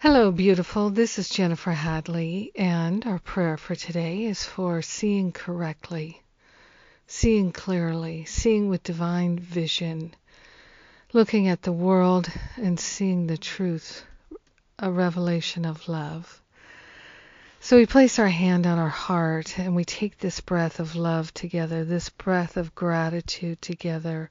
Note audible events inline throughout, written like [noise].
Hello, beautiful. This is Jennifer Hadley, and our prayer for today is for seeing correctly, seeing clearly, seeing with divine vision, looking at the world and seeing the truth, a revelation of love. So we place our hand on our heart and we take this breath of love together, this breath of gratitude together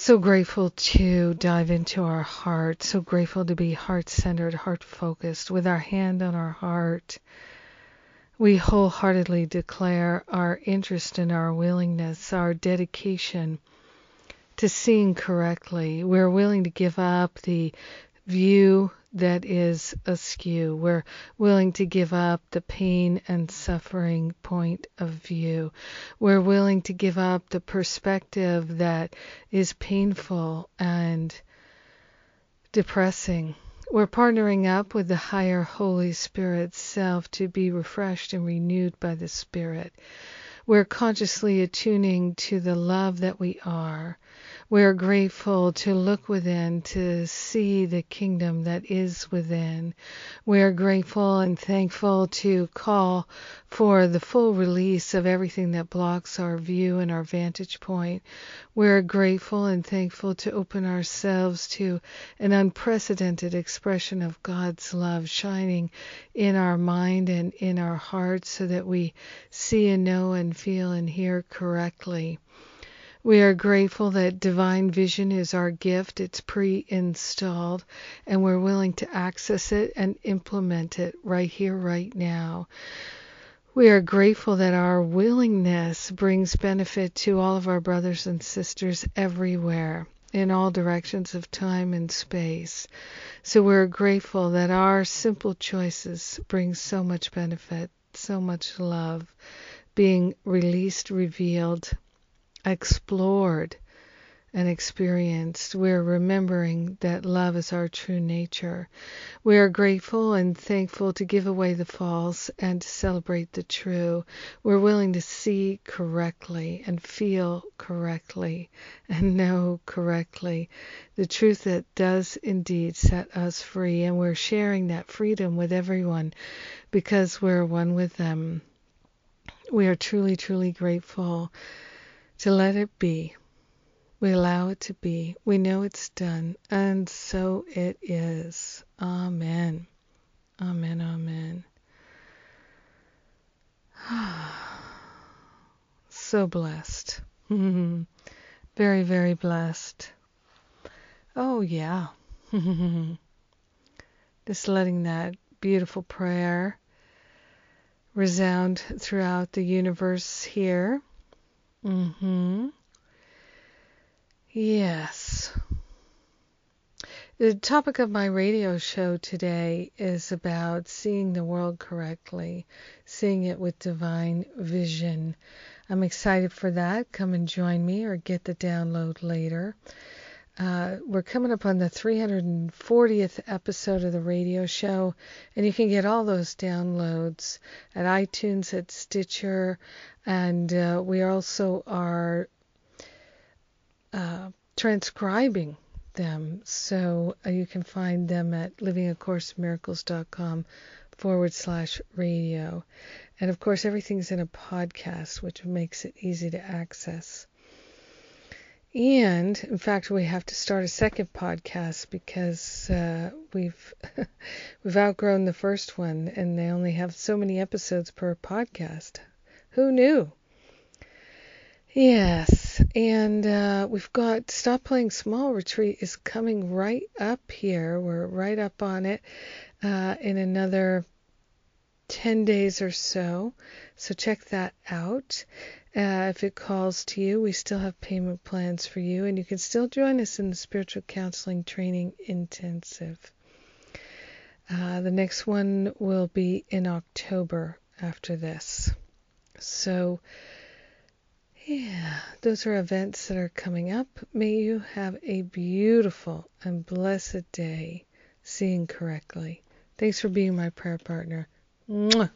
so grateful to dive into our heart, so grateful to be heart centered, heart focused, with our hand on our heart. We wholeheartedly declare our interest and our willingness, our dedication to seeing correctly. We're willing to give up the view that is askew. We're willing to give up the pain and suffering point of view. We're willing to give up the perspective that is painful and depressing. We're partnering up with the higher Holy Spirit self to be refreshed and renewed by the Spirit. We're consciously attuning to the love that we are. We're grateful to look within to see the kingdom that is within. We're grateful and thankful to call for the full release of everything that blocks our view and our vantage point. We're grateful and thankful to open ourselves to an unprecedented expression of God's love shining in our mind and in our hearts so that we see and know and feel and hear correctly. We are grateful that divine vision is our gift. It's pre installed, and we're willing to access it and implement it right here, right now. We are grateful that our willingness brings benefit to all of our brothers and sisters everywhere in all directions of time and space. So we're grateful that our simple choices bring so much benefit, so much love being released, revealed, explored and experienced, we're remembering that love is our true nature. We are grateful and thankful to give away the false and to celebrate the true. We're willing to see correctly and feel correctly and [laughs] know correctly the truth that does indeed set us free. And we're sharing that freedom with everyone because we're one with them. We are truly, truly grateful to let it be. We allow it to be. We know it's done, and so it is. Amen. Amen. Amen. [sighs] so blessed. [laughs] very, very blessed. Oh, yeah. [laughs] Just letting that beautiful prayer resound throughout the universe here Mm-hmm. Yes. The topic of my radio show today is about seeing the world correctly, seeing it with divine vision. I'm excited for that. Come and join me or get the download later. Uh, we're coming up on the 340th episode of the radio show, and you can get all those downloads at iTunes, at Stitcher, and uh, we also are uh, transcribing them. So uh, you can find them at livingacourseinmiracles.com forward slash radio. And of course, everything's in a podcast, which makes it easy to access. And in fact, we have to start a second podcast because uh, we've [laughs] we've outgrown the first one, and they only have so many episodes per podcast. Who knew? Yes, and uh, we've got Stop Playing Small Retreat is coming right up here. We're right up on it uh, in another 10 days or so. So check that out. Uh, if it calls to you, we still have payment plans for you, and you can still join us in the Spiritual Counseling Training Intensive. Uh, the next one will be in October after this. So, yeah, those are events that are coming up. May you have a beautiful and blessed day, seeing correctly. Thanks for being my prayer partner. 木马